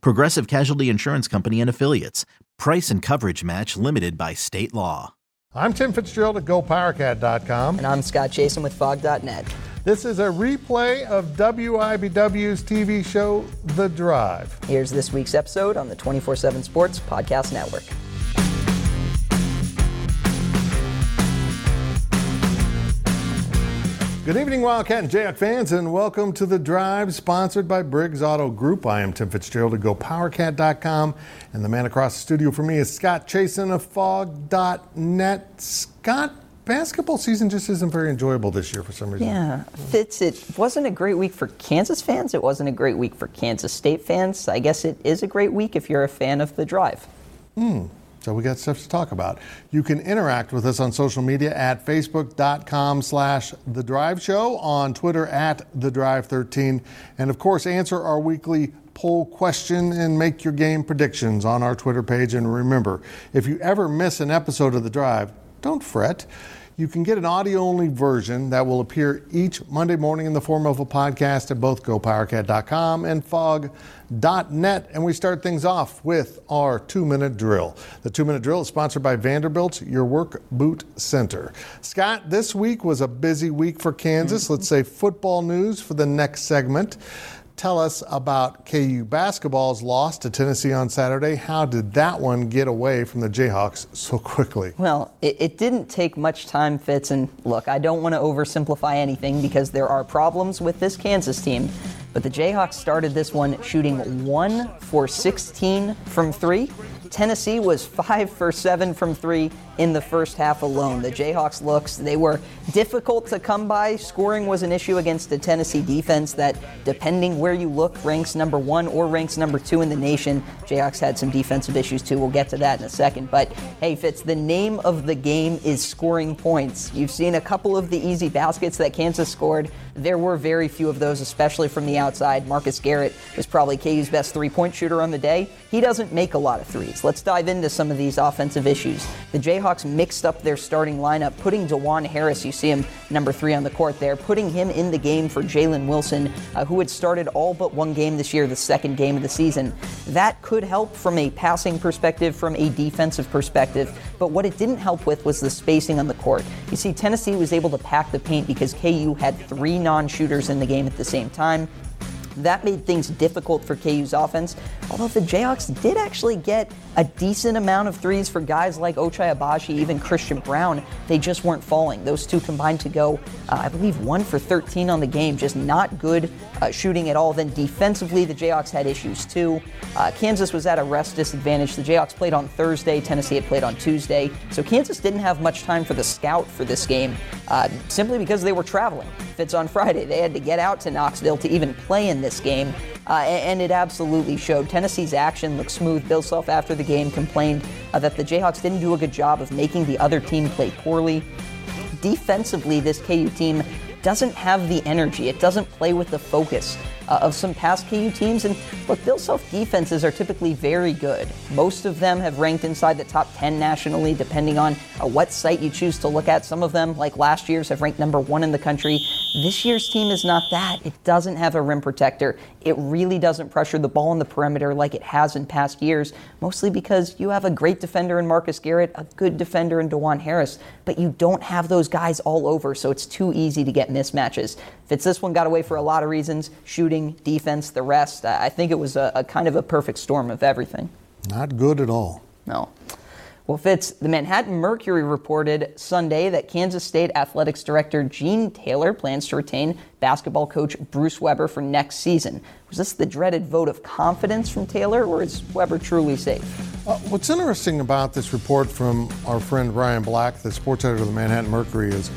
Progressive Casualty Insurance Company and Affiliates. Price and coverage match limited by state law. I'm Tim Fitzgerald at GoPowerCat.com. And I'm Scott Chasen with Phog.net. This is a replay of WIBW's TV show, The Drive. Here's this week's episode on the 24 7 Sports Podcast Network. Good evening, Wildcat and Jayhawk fans, and welcome to The Drive, sponsored by Briggs Auto Group. I am Tim Fitzgerald at GoPowerCat.com, and the man across the studio for me is Scott Chasen of Phog.net. Scott, basketball season just isn't very enjoyable this year for some reason. Yeah, Fitz, it wasn't a great week for Kansas fans. It wasn't a great week for Kansas State fans. I guess it is a great week if you're a fan of The Drive. Hmm. So we got stuff to talk about. You can interact with us on social media at facebook.com slash the drive show, on Twitter at the drive 13, and of course answer our weekly poll question and make your game predictions on our Twitter page. And remember, if you ever miss an episode of the drive, don't fret. You can get an audio only version that will appear each Monday morning in the form of a podcast at both gopowercat.com and phog.net. And we start things off with our two minute drill. The two minute drill is sponsored by Vanderbilt, your work boot center. Scott, this week was a busy week for Kansas. Mm-hmm. Let's say football news for the next segment tell us about KU basketball's loss to Tennessee on Saturday. How did that one get away from the Jayhawks so quickly? Well, it, it didn't take much time, Fitz. And look, I don't want to oversimplify anything because there are problems with this Kansas team. But the Jayhawks started this one shooting 1 for 16 from 3. Tennessee was 5 for 7 from 3 in the first half alone. The Jayhawks looks, they were difficult to come by. Scoring was an issue against a Tennessee defense that, depending where you look, ranks number one or ranks number two in the nation. Jayhawks had some defensive issues too. We'll get to that in a second. But hey, Fitz, the name of the game is scoring points. You've seen a couple of the easy baskets that Kansas scored. There were very few of those, especially from the outside. Marcus Garrett was probably KU's best three point shooter on the day. He doesn't make a lot of threes. Let's dive into some of these offensive issues. The Jayhawks mixed up their starting lineup, putting Dajuan Harris, you see him number three on the court there, putting him in the game for Jalen Wilson, uh, who had started all but one game this year, the second game of the season. That could help from a passing perspective, from a defensive perspective, but what it didn't help with was the spacing on the court. You see, Tennessee was able to pack the paint because KU had three non shooters in the game at the same time. That made things difficult for KU's offense, although the Jayhawks did actually get a decent amount of threes for guys like Ochai Agbaji, even Christian Braun. They just weren't falling. Those two combined to go, uh, I believe, one for 13 on the game. Just not good uh, shooting at all. Then defensively, the Jayhawks had issues too. Uh, Kansas was at a rest disadvantage. The Jayhawks played on Thursday. Tennessee had played on Tuesday. So Kansas didn't have much time for the scout for this game, uh, simply because they were traveling. If it's on Friday, they had to get out to Knoxville to even play in this game, uh, and it absolutely showed. Tennessee's action looked smooth. Bill Self, after the game, complained uh, that the Jayhawks didn't do a good job of making the other team play poorly. Defensively, this KU team doesn't have the energy. It doesn't play with the focus uh, of some past KU teams. And look, Bill Self defenses are typically very good. Most of them have ranked inside the top 10 nationally, depending on uh, what site you choose to look at. Some of them, like last year's, have ranked number one in the country. This year's team is not that. It doesn't have a rim protector. It really doesn't pressure the ball in the perimeter like it has in past years, mostly because you have a great defender in Marcus Garrett, a good defender in Dajuan Harris, but you don't have those guys all over, so it's too easy to get mismatches. Fitz, this one got away for a lot of reasons shooting, defense, the rest. I think it was a, a kind of a perfect storm of everything. Not good at all. No. Well, Fitz, the Manhattan Mercury reported Sunday that Kansas State Athletics Director Gene Taylor plans to retain basketball coach Bruce Weber for next season. Was this the dreaded vote of confidence from Taylor, or is Weber truly safe? Uh, what's interesting about this report from our friend Ryan Black, the sports editor of the Manhattan Mercury, is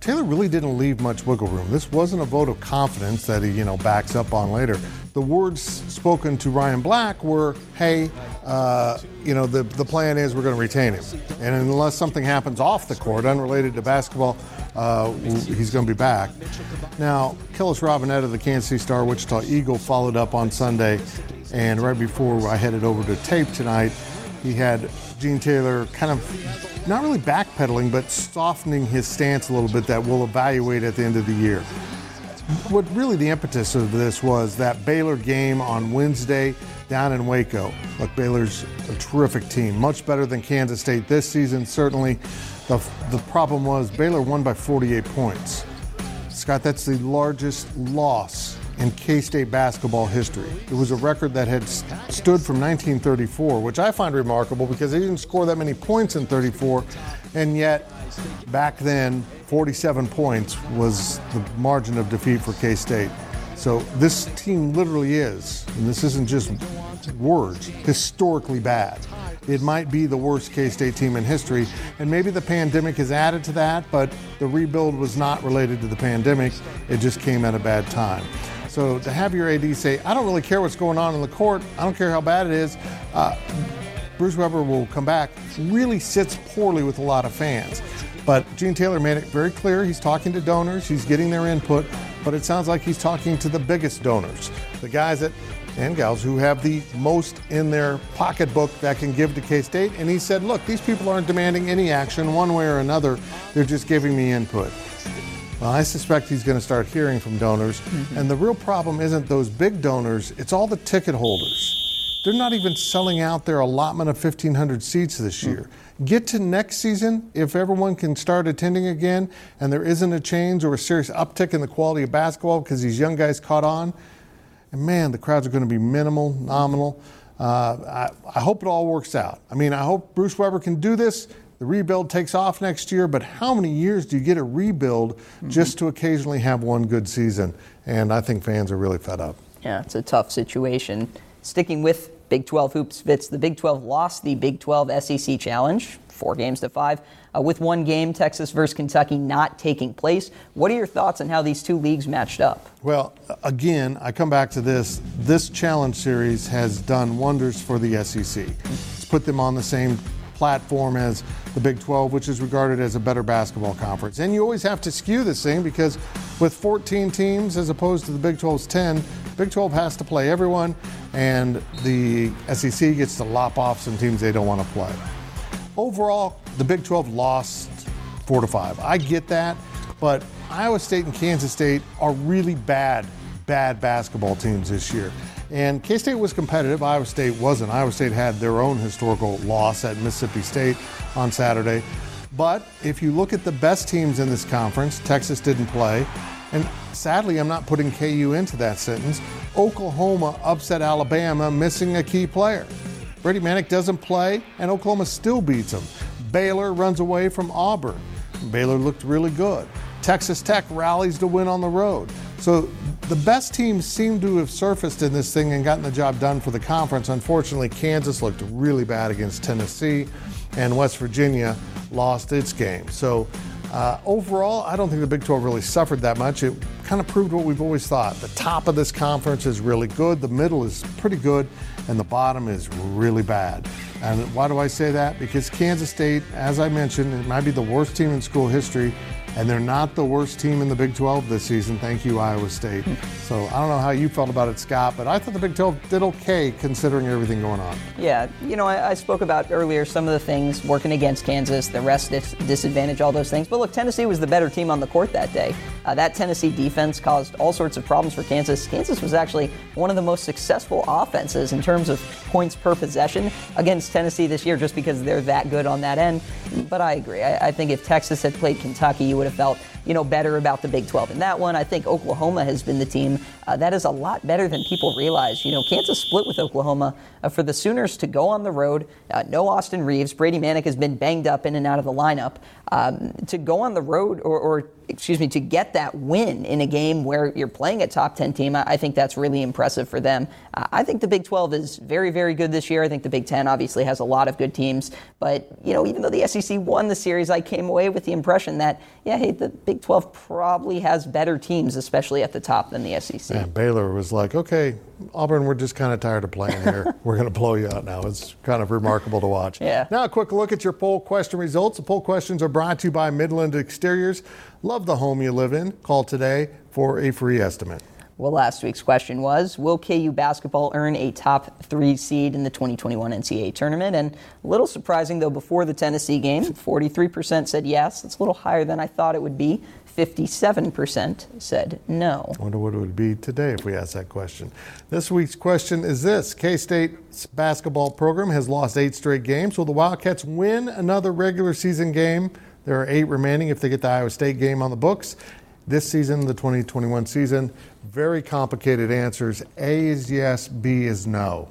Taylor really didn't leave much wiggle room. This wasn't a vote of confidence that he, you know, backs up on later. The words spoken to Ryan Black were, "Hey, uh, you know, the, the plan is we're going to retain him. And unless something happens off the court, unrelated to basketball, uh, he's going to be back. Now, Kellis Robinett of the Kansas City Star Wichita Eagle followed up on Sunday. And right before I headed over to tape tonight, he had Gene Taylor kind of not really backpedaling, but softening his stance a little bit that we'll evaluate at the end of the year. What really the impetus of this was that Baylor game on Wednesday down in Waco. Look, Baylor's a terrific team, much better than Kansas State this season. Certainly, the, the problem was Baylor won by 48 points. Scott, that's the largest loss in K State basketball history. It was a record that had stood from 1934, which I find remarkable because they didn't score that many points in 34, and yet back then, 47 points was the margin of defeat for K State. So this team literally is, and this isn't just words, historically bad. It might be the worst K State team in history, and maybe the pandemic has added to that, but the rebuild was not related to the pandemic. It just came at a bad time. So to have your AD say, I don't really care what's going on in the court, I don't care how bad it is, uh, Bruce Weber will come back, really sits poorly with a lot of fans. But Gene Taylor made it very clear he's talking to donors, he's getting their input, but it sounds like he's talking to the biggest donors, the guys that and gals who have the most in their pocketbook that can give to K State. And he said, Look, these people aren't demanding any action one way or another, they're just giving me input. Well, I suspect he's going to start hearing from donors. Mm-hmm. And the real problem isn't those big donors, it's all the ticket holders. They're not even selling out their allotment of 1,500 seats this year. Mm-hmm. Get to next season, if everyone can start attending again and there isn't a change or a serious uptick in the quality of basketball because these young guys caught on, and man, the crowds are going to be minimal, nominal. Uh, I, I hope it all works out. I mean, I hope Bruce Weber can do this. The rebuild takes off next year, but how many years do you get a rebuild mm-hmm. just to occasionally have one good season? And I think fans are really fed up. Yeah, it's a tough situation. Sticking with Big 12 hoops Fitz. The Big 12 lost the Big 12 SEC Challenge, four games to five, uh, with one game, Texas versus Kentucky, not taking place. What are your thoughts on how these two leagues matched up? Well, again, I come back to this. This challenge series has done wonders for the SEC. It's put them on the same platform as the Big 12, which is regarded as a better basketball conference. And you always have to skew this thing because with 14 teams as opposed to the Big 12's 10, Big 12 has to play everyone, and the SEC gets to lop off some teams they don't want to play. Overall, the Big 12 lost four to five. I get that, but Iowa State and Kansas State are really bad, bad basketball teams this year. And K State was competitive. Iowa State wasn't. Iowa State had their own historical loss at Mississippi State on Saturday. But if you look at the best teams in this conference, Texas didn't play. And sadly, I'm not putting KU into that sentence. Oklahoma upset Alabama, missing a key player. Brady Manek doesn't play, and Oklahoma still beats them. Baylor runs away from Auburn. Baylor looked really good. Texas Tech rallies to win on the road. So the best teams seem to have surfaced in this thing and gotten the job done for the conference. Unfortunately, Kansas looked really bad against Tennessee, and West Virginia lost its game. So uh, overall, I don't think the Big 12 really suffered that much. It kind of proved what we've always thought. The top of this conference is really good, the middle is pretty good, and the bottom is really bad. And why do I say that? Because Kansas State, as I mentioned, it might be the worst team in school history and they're not the worst team in the Big 12 this season. Thank you, Iowa State. So I don't know how you felt about it, Scott, but I thought the Big 12 did okay considering everything going on. Yeah, you know, I, I spoke about earlier some of the things working against Kansas, the rest dis- disadvantage, all those things. But look, Tennessee was the better team on the court that day. Uh, that Tennessee defense caused all sorts of problems for Kansas. Kansas was actually one of the most successful offenses in terms of points per possession against Tennessee this year, just because they're that good on that end. But I agree. I, I think if Texas had played Kentucky, you would would have felt, you know, better about the Big 12. In that one, I think Oklahoma has been the team uh, that is a lot better than people realize. You know, Kansas split with Oklahoma uh, for the Sooners to go on the road. Uh, no Austin Reaves. Brady Manek has been banged up in and out of the lineup. Um, to go on the road or, or excuse me, to get that win in a game where you're playing a top 10 team, I think that's really impressive for them. I think the Big 12 is very, very good this year. I think the Big 10 obviously has a lot of good teams. But, you know, even though the SEC won the series, I came away with the impression that, yeah, hey, the Big Big 12 probably has better teams, especially at the top, than the SEC. And Baylor was like, okay, Auburn, we're just kind of tired of playing here. we're going to blow you out now. It's kind of remarkable to watch. Yeah. Now, a quick look at your poll question results. The poll questions are brought to you by Midland Exteriors. Love the home you live in. Call today for a free estimate. Well, last week's question was Will KU basketball earn a top three seed in the 2021 NCAA tournament? And a little surprising, though, before the Tennessee game, 43% said yes. That's a little higher than I thought it would be. 57% said no. I wonder what it would be today if we asked that question. This week's question is this K State's basketball program has lost eight straight games. Will the Wildcats win another regular season game? There are eight remaining if they get the Iowa State game on the books. This season, the 2021 season, very complicated answers. A is yes, B is no.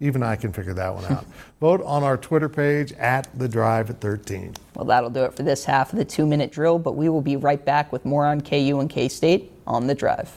Even I can figure that one out. Vote on our Twitter page at the Drive at 13. Well, that'll do it for this half of the two minute drill, but we will be right back with more on KU and K State on the Drive.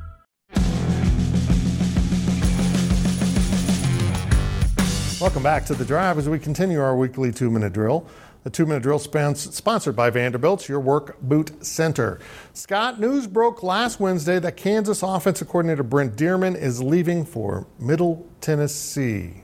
Welcome back to the drive as we continue our weekly two minute drill. The two minute drill spans, sponsored by Vanderbilt's Your Work Boot Center. Scott, news broke last Wednesday that Kansas offensive coordinator Brent Dearmon is leaving for Middle Tennessee.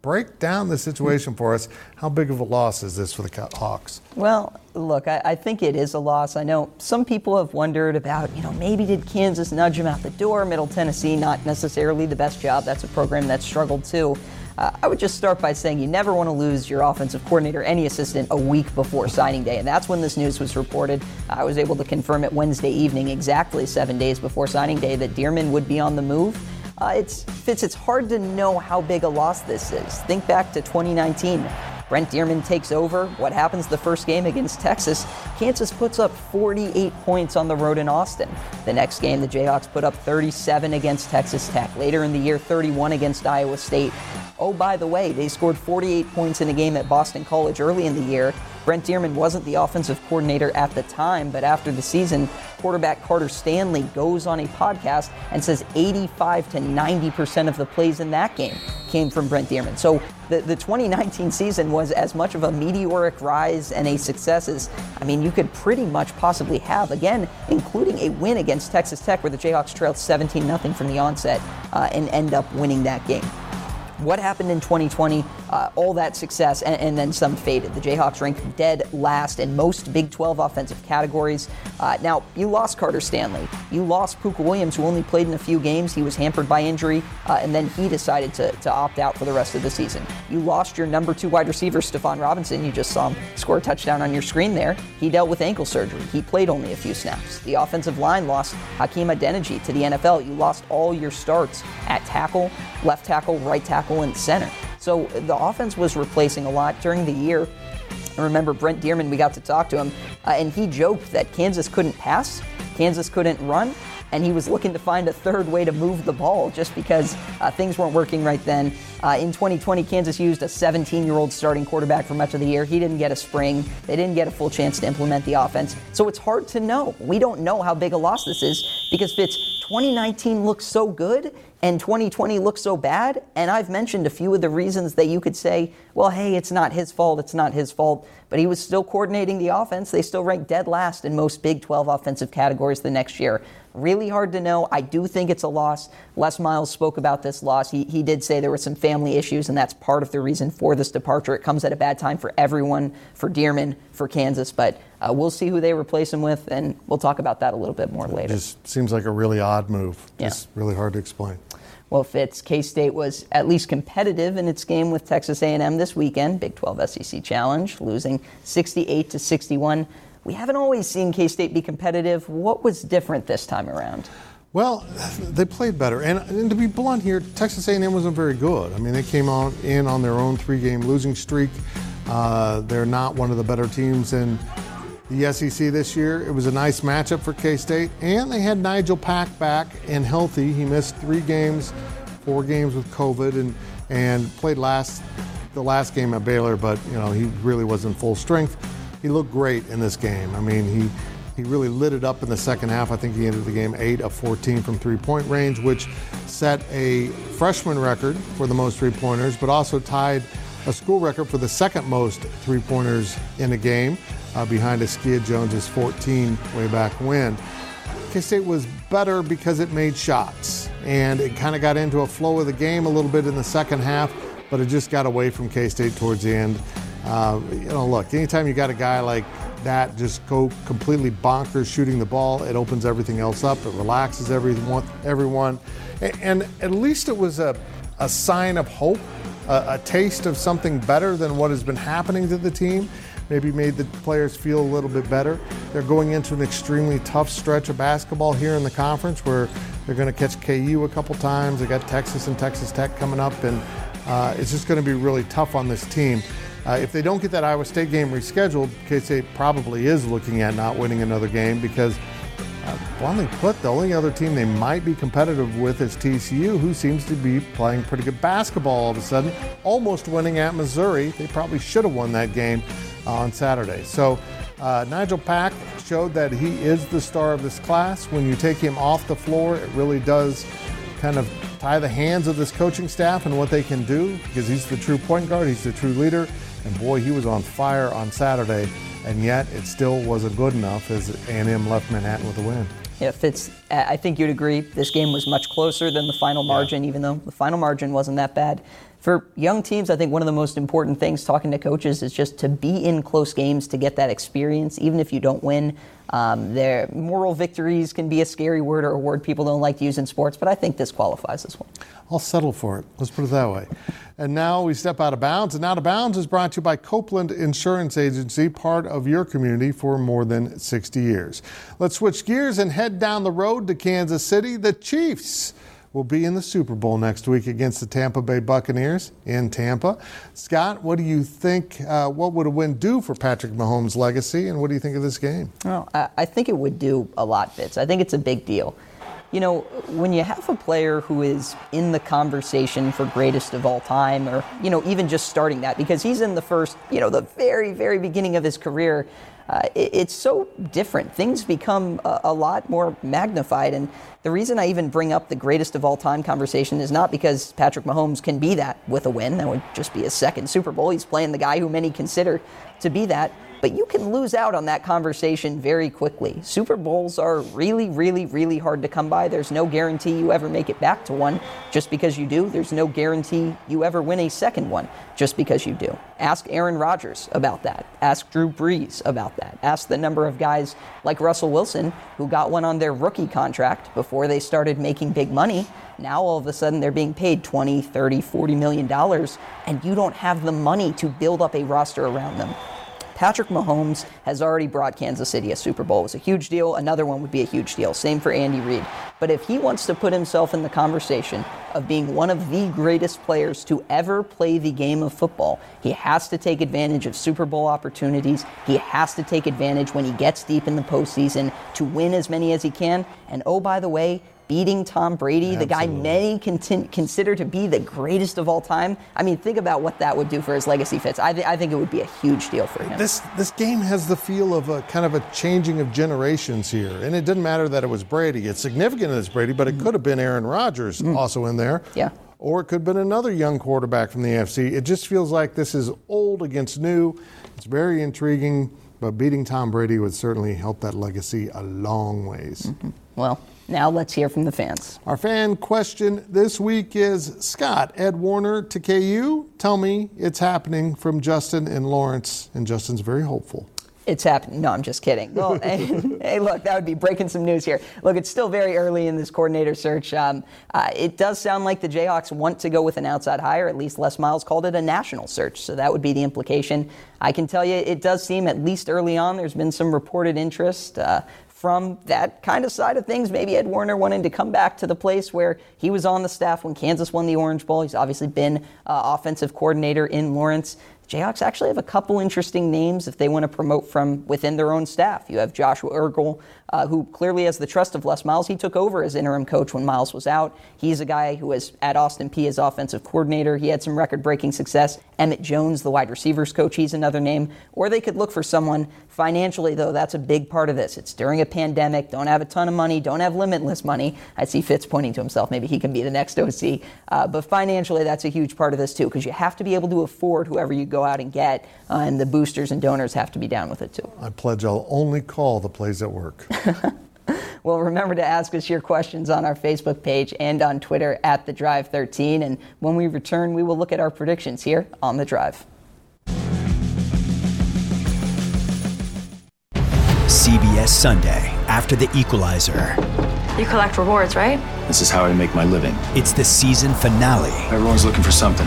Break down the situation for us. How big of a loss is this for the Hawks? Well, look, I, I, think it is a loss. I know some people have wondered about, you know, maybe did Kansas nudge him out the door? Middle Tennessee, not necessarily the best job. That's a program that struggled too. Uh, I would just start by saying you never want to lose your offensive coordinator, any assistant, a week before signing day. And that's when this news was reported. I was able to confirm it Wednesday evening, exactly seven days before signing day, that Dearmon would be on the move. Uh, it's Fitz. It's hard to know how big a loss this is. Think back to 2019. Brent Dearmon takes over. What happens the first game against Texas? Kansas puts up 48 points on the road in Austin. The next game, the Jayhawks put up 37 against Texas Tech. Later in the year, 31 against Iowa State. Oh, by the way, they scored 48 points in a game at Boston College early in the year. Brent Dearmon wasn't the offensive coordinator at the time, but after the season, quarterback Carter Stanley goes on a podcast and says 85 to 90% of the plays in that game came from Brent Dearmon. So the, the 2019 season was as much of a meteoric rise and a success as, I mean, you could pretty much possibly have, again, including a win against Texas Tech where the Jayhawks trailed 17 0 from the onset uh, and end up winning that game what happened in 2020, uh, all that success, and, and, then some faded. The Jayhawks ranked dead last in most Big 12 offensive categories. Uh, now, you lost Carter Stanley. You lost Pooka Williams, who only played in a few games. He was hampered by injury, uh, and then he decided to, to opt out for the rest of the season. You lost your number two wide receiver, Stephon Robinson. You just saw him score a touchdown on your screen there. He dealt with ankle surgery. He played only a few snaps. The offensive line lost Hakeem Adeniji to the NFL. You lost all your starts at tackle, left tackle, right tackle and center. So the offense was replacing a lot during the year. I remember Brent Dearmon, we got to talk to him, uh, and he joked that Kansas couldn't pass, Kansas couldn't run, and he was looking to find a third way to move the ball just because uh, things weren't working right then. Uh, in 2020, Kansas used a 17 year old starting quarterback for much of the year. He didn't get a spring, they didn't get a full chance to implement the offense. So it's hard to know. We don't know how big a loss this is because Fitz, 2019 looks so good and 2020 looks so bad. And I've mentioned a few of the reasons that you could say, well, hey, it's not his fault, it's not his fault. But he was still coordinating the offense. They still ranked dead last in most Big 12 offensive categories the next year. Really hard to know. I do think it's a loss. Les Miles spoke about this loss. He, he did say there were some family issues, and that's part of the reason for this departure. It comes at a bad time for everyone, for Dearmon, for Kansas, but uh, we'll see who they replace him with, and we'll talk about that a little bit more later. It just seems like a really odd move. Yeah. It's really hard to explain. Well, Fitz, K-State was at least competitive in its game with Texas A&M this weekend, Big 12 SEC Challenge, losing 68 to 61 we haven't always seen K State be competitive. What was different this time around? Well, they played better, and, and, to be blunt here, Texas A&M wasn't very good. I mean, they came on in on their own three-game losing streak. Uh, they're not one of the better teams in the SEC this year. It was a nice matchup for K-State, and they had Nigel Pack back and healthy. He missed three games, four games with COVID, and and played last the last game at Baylor, but you know he really wasn't full strength. He looked great in this game. I mean, he he really lit it up in the second half. I think he ended the game 8 of 14 from three point range, which set a freshman record for the most three pointers, but also tied a school record for the second most three pointers in a game, uh, behind Askia Jones's 14 way back when. K State was better because it made shots, and it kind of got into a flow of the game a little bit in the second half, but it just got away from K State towards the end. Uh, you know, look, anytime you got a guy like that just go completely bonkers shooting the ball. It opens everything else up. It relaxes everyone. Everyone, and at least it was a, a sign of hope, a, a taste of something better than what has been happening to the team. Maybe made the players feel a little bit better. They're going into an extremely tough stretch of basketball here in the conference where they're going to catch KU a couple times. They got Texas and Texas Tech coming up, and uh, it's just going to be really tough on this team. Uh, if they don't get that Iowa State game rescheduled, K State probably is looking at not winning another game because, uh, bluntly put, the only other team they might be competitive with is TCU, who seems to be playing pretty good basketball all of a sudden, almost winning at Missouri. They probably should have won that game on Saturday. So, uh, Nigel Pack showed that he is the star of this class. When you take him off the floor, it really does kind of tie the hands of this coaching staff and what they can do because he's the true point guard, he's the true leader. And boy, he was on fire on Saturday, and yet it still wasn't good enough as A&M left Manhattan with a win. Yeah, Fitz, I think you'd agree this game was much closer than the final margin, yeah. even though the final margin wasn't that bad. For young teams, I think one of the most important things talking to coaches is just to be in close games to get that experience, even if you don't win. Um, their moral victories can be a scary word or a word people don't like to use in sports, but I think this qualifies as one. I'll settle for it. Let's put it that way. And now we step out of bounds. And out of bounds is brought to you by Copeland Insurance Agency, part of your community for more than 60 years. Let's switch gears and head down the road to Kansas City. The Chiefs will be in the Super Bowl next week against the Tampa Bay Buccaneers in Tampa. Scott, what do you think? Uh, what would a win do for Patrick Mahomes' legacy, and what do you think of this game? Well, I think it would do a lot, Fitz. I think it's a big deal. You know, when you have a player who is in the conversation for greatest of all time, or, you know, even just starting that, because he's in the first, you know, the very, very beginning of his career, uh, it, it's so different. Things become a, a, lot more magnified. And the reason I even bring up the greatest of all time conversation is not because Patrick Mahomes can be that with a win. That would just be his second Super Bowl. He's playing the guy who many consider to be that. But you can lose out on that conversation very quickly. Super Bowls are really, really, really hard to come by. There's no guarantee you ever make it back to one just because you do. There's no guarantee you ever win a second one just because you do. Ask Aaron Rodgers about that. Ask Drew Brees about that. Ask the number of guys like Russell Wilson who got one on their rookie contract before they started making big money. Now all of a sudden they're being paid 20, 30, 40 million dollars and you don't have the money to build up a roster around them. Patrick Mahomes has already brought Kansas City a Super Bowl. It was a huge deal. Another one would be a huge deal. Same for Andy Reid. But if he wants to put himself in the conversation of being one of the greatest players to ever play the game of football, he has to take advantage of Super Bowl opportunities. He has to take advantage when he gets deep in the postseason to win as many as he can. And oh, by the way, beating Tom Brady, Absolutely. the guy many consider to be the greatest of all time. I mean, think about what that would do for his legacy Fitz. I, th- I think it would be a huge deal for him. This this game has the feel of a kind of a changing of generations here, and it didn't matter that it was Brady. It's significant that it's Brady, but it mm could have been Aaron Rodgers mm also in there. Yeah. Or it could have been another young quarterback from the AFC. It just feels like this is old against new. It's very intriguing, but beating Tom Brady would certainly help that legacy a long ways. Mm-hmm. Well, now let's hear from the fans. Our fan question this week is Scott, Ed Warinner to KU. Tell me it's happening from Justin and Lawrence. And Justin's very hopeful. It's happening. No, I'm just kidding. Well, hey, look, that would be breaking some news here. Look, it's still very early in this coordinator search. Um, uh, it does sound like the Jayhawks want to go with an outside hire. At least Les Miles called it a national search, so that would be the implication. I can tell you, it does seem, at least early on, there's been some reported interest. Uh, from that kind of side of things. Maybe Ed Warinner wanting to come back to the place where he was on the staff when Kansas won the Orange Bowl. He's obviously been uh, offensive coordinator in Lawrence. Jayhawks actually have a couple interesting names if they want to promote from within their own staff. You have Joshua Eargle, uh, who clearly has the trust of Les Miles. He took over as interim coach when Miles was out. He's a guy who was at Austin Peay as offensive coordinator. He had some record breaking success. Emmett Jones, the wide receivers coach, he's another name. Or they could look for someone financially, though, that's a big part of this. It's during a pandemic, don't have a ton of money, don't have limitless money. I see Fitz pointing to himself. Maybe he can be the next OC. Uh, but financially, that's a huge part of this, too, because you have to be able to afford whoever you go out and get, uh, and the boosters and donors have to be down with it, too. I pledge I'll only call the plays at work. well, remember to ask us your questions on our Facebook page and on Twitter at The Drive 13. And when we return, we will look at our predictions here on The Drive. CBS Sunday after the equalizer. You collect rewards, right? This is how I make my living. It's the season finale. Everyone's looking for something.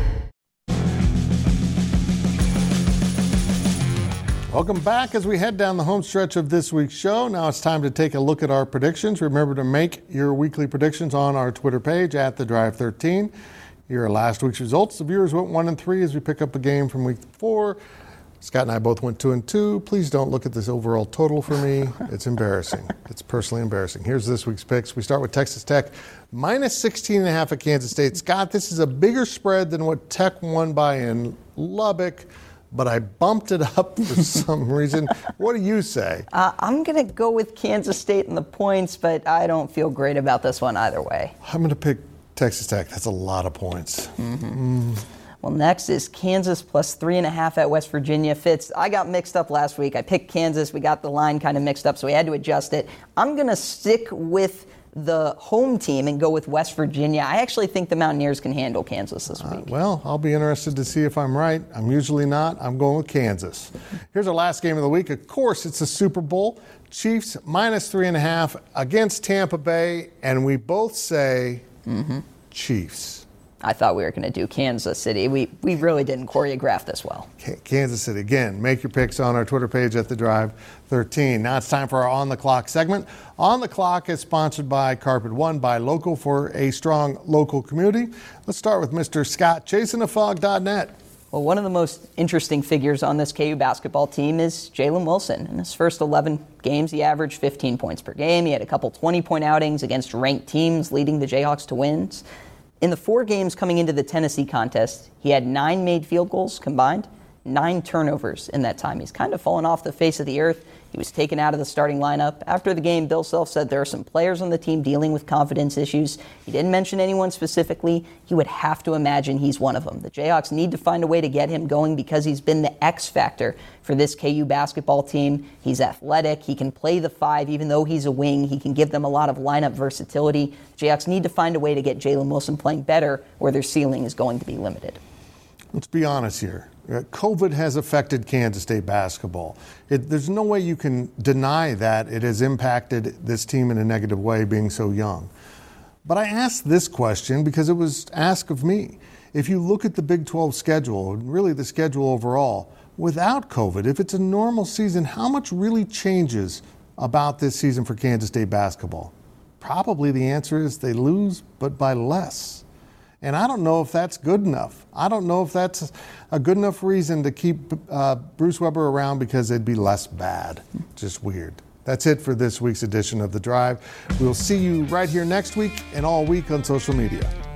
Welcome back as we head down the home stretch of this week's show. Now it's time to take a look at our predictions. Remember to make your weekly predictions on our Twitter page at the Drive 13. Here are last week's results. The viewers went one and three as we pick up a game from week four. Scott and I both went two and two. Please don't look at this overall total for me. It's embarrassing. It's personally embarrassing. Here's this week's picks. We start with Texas Tech minus 16 and a half at Kansas State. Scott, this is a bigger spread than what Tech won by in Lubbock but I bumped it up for some reason. What do you say? Uh, I'm going to go with Kansas State in the points, but I don't feel great about this one either way. I'm going to pick Texas Tech. That's a lot of points. Mm-hmm. Mm. Well, next is Kansas plus three and a half at West Virginia. Fitz, I got mixed up last week. I picked Kansas. We got the line kind of mixed up, so we had to adjust it. I'm going to stick with the home team and go with West Virginia. I actually think the Mountaineers can handle Kansas this uh, week. Uh, well, I'll be interested to see if I'm right. I'm usually not. I'm going with Kansas. Here's our last game of the week. Of course, it's the Super Bowl. Chiefs minus three and a half against Tampa Bay, and we both say mm-hmm. Chiefs. I thought we were going to do Kansas City. We, we really didn't choreograph this well. Kansas City. Again, make your picks on our Twitter page at The Drive 13. Now it's time for our On the Clock segment. On the Clock is sponsored Buy Carpet One, by Local for a strong local community. Let's start with Mr. Scott Chasen of Phog.net. Well, one of the most interesting figures on this KU basketball team is Jalen Wilson. In his first 11 games, he averaged 15 points per game. He had a couple 20 point outings against ranked teams, leading the Jayhawks to wins. In the four games coming into the Tennessee contest, he had nine made field goals combined, nine turnovers in that time. He's kind of fallen off the face of the earth. He was taken out of the starting lineup. After the game, Bill Self said there are some players on the team dealing with confidence issues. He didn't mention anyone specifically. He would have to imagine he's one of them. The Jayhawks need to find a way to get him going because he's been the X factor for this KU basketball team. He's athletic. He can play the five, even though he's a wing. He can give them a lot of lineup versatility. The Jayhawks need to find a way to get Jalen Wilson playing better where their ceiling is going to be limited. Let's be honest here. COVID has affected Kansas State basketball. It, there's no way you can deny that it has impacted this team in a negative way, being so young. But I asked this question because it was asked of me. If you look at the Big 12 schedule, really the schedule overall, without COVID, if it's a normal season, how much really changes about this season for Kansas State basketball? Probably the answer is they lose, but by less. And I don't know if that's good enough. I don't know if that's a good enough reason to keep uh, Bruce Weber around because it'd be less bad. Just weird. That's it for this week's edition of The Drive. We'll see you right here next week and all week on social media.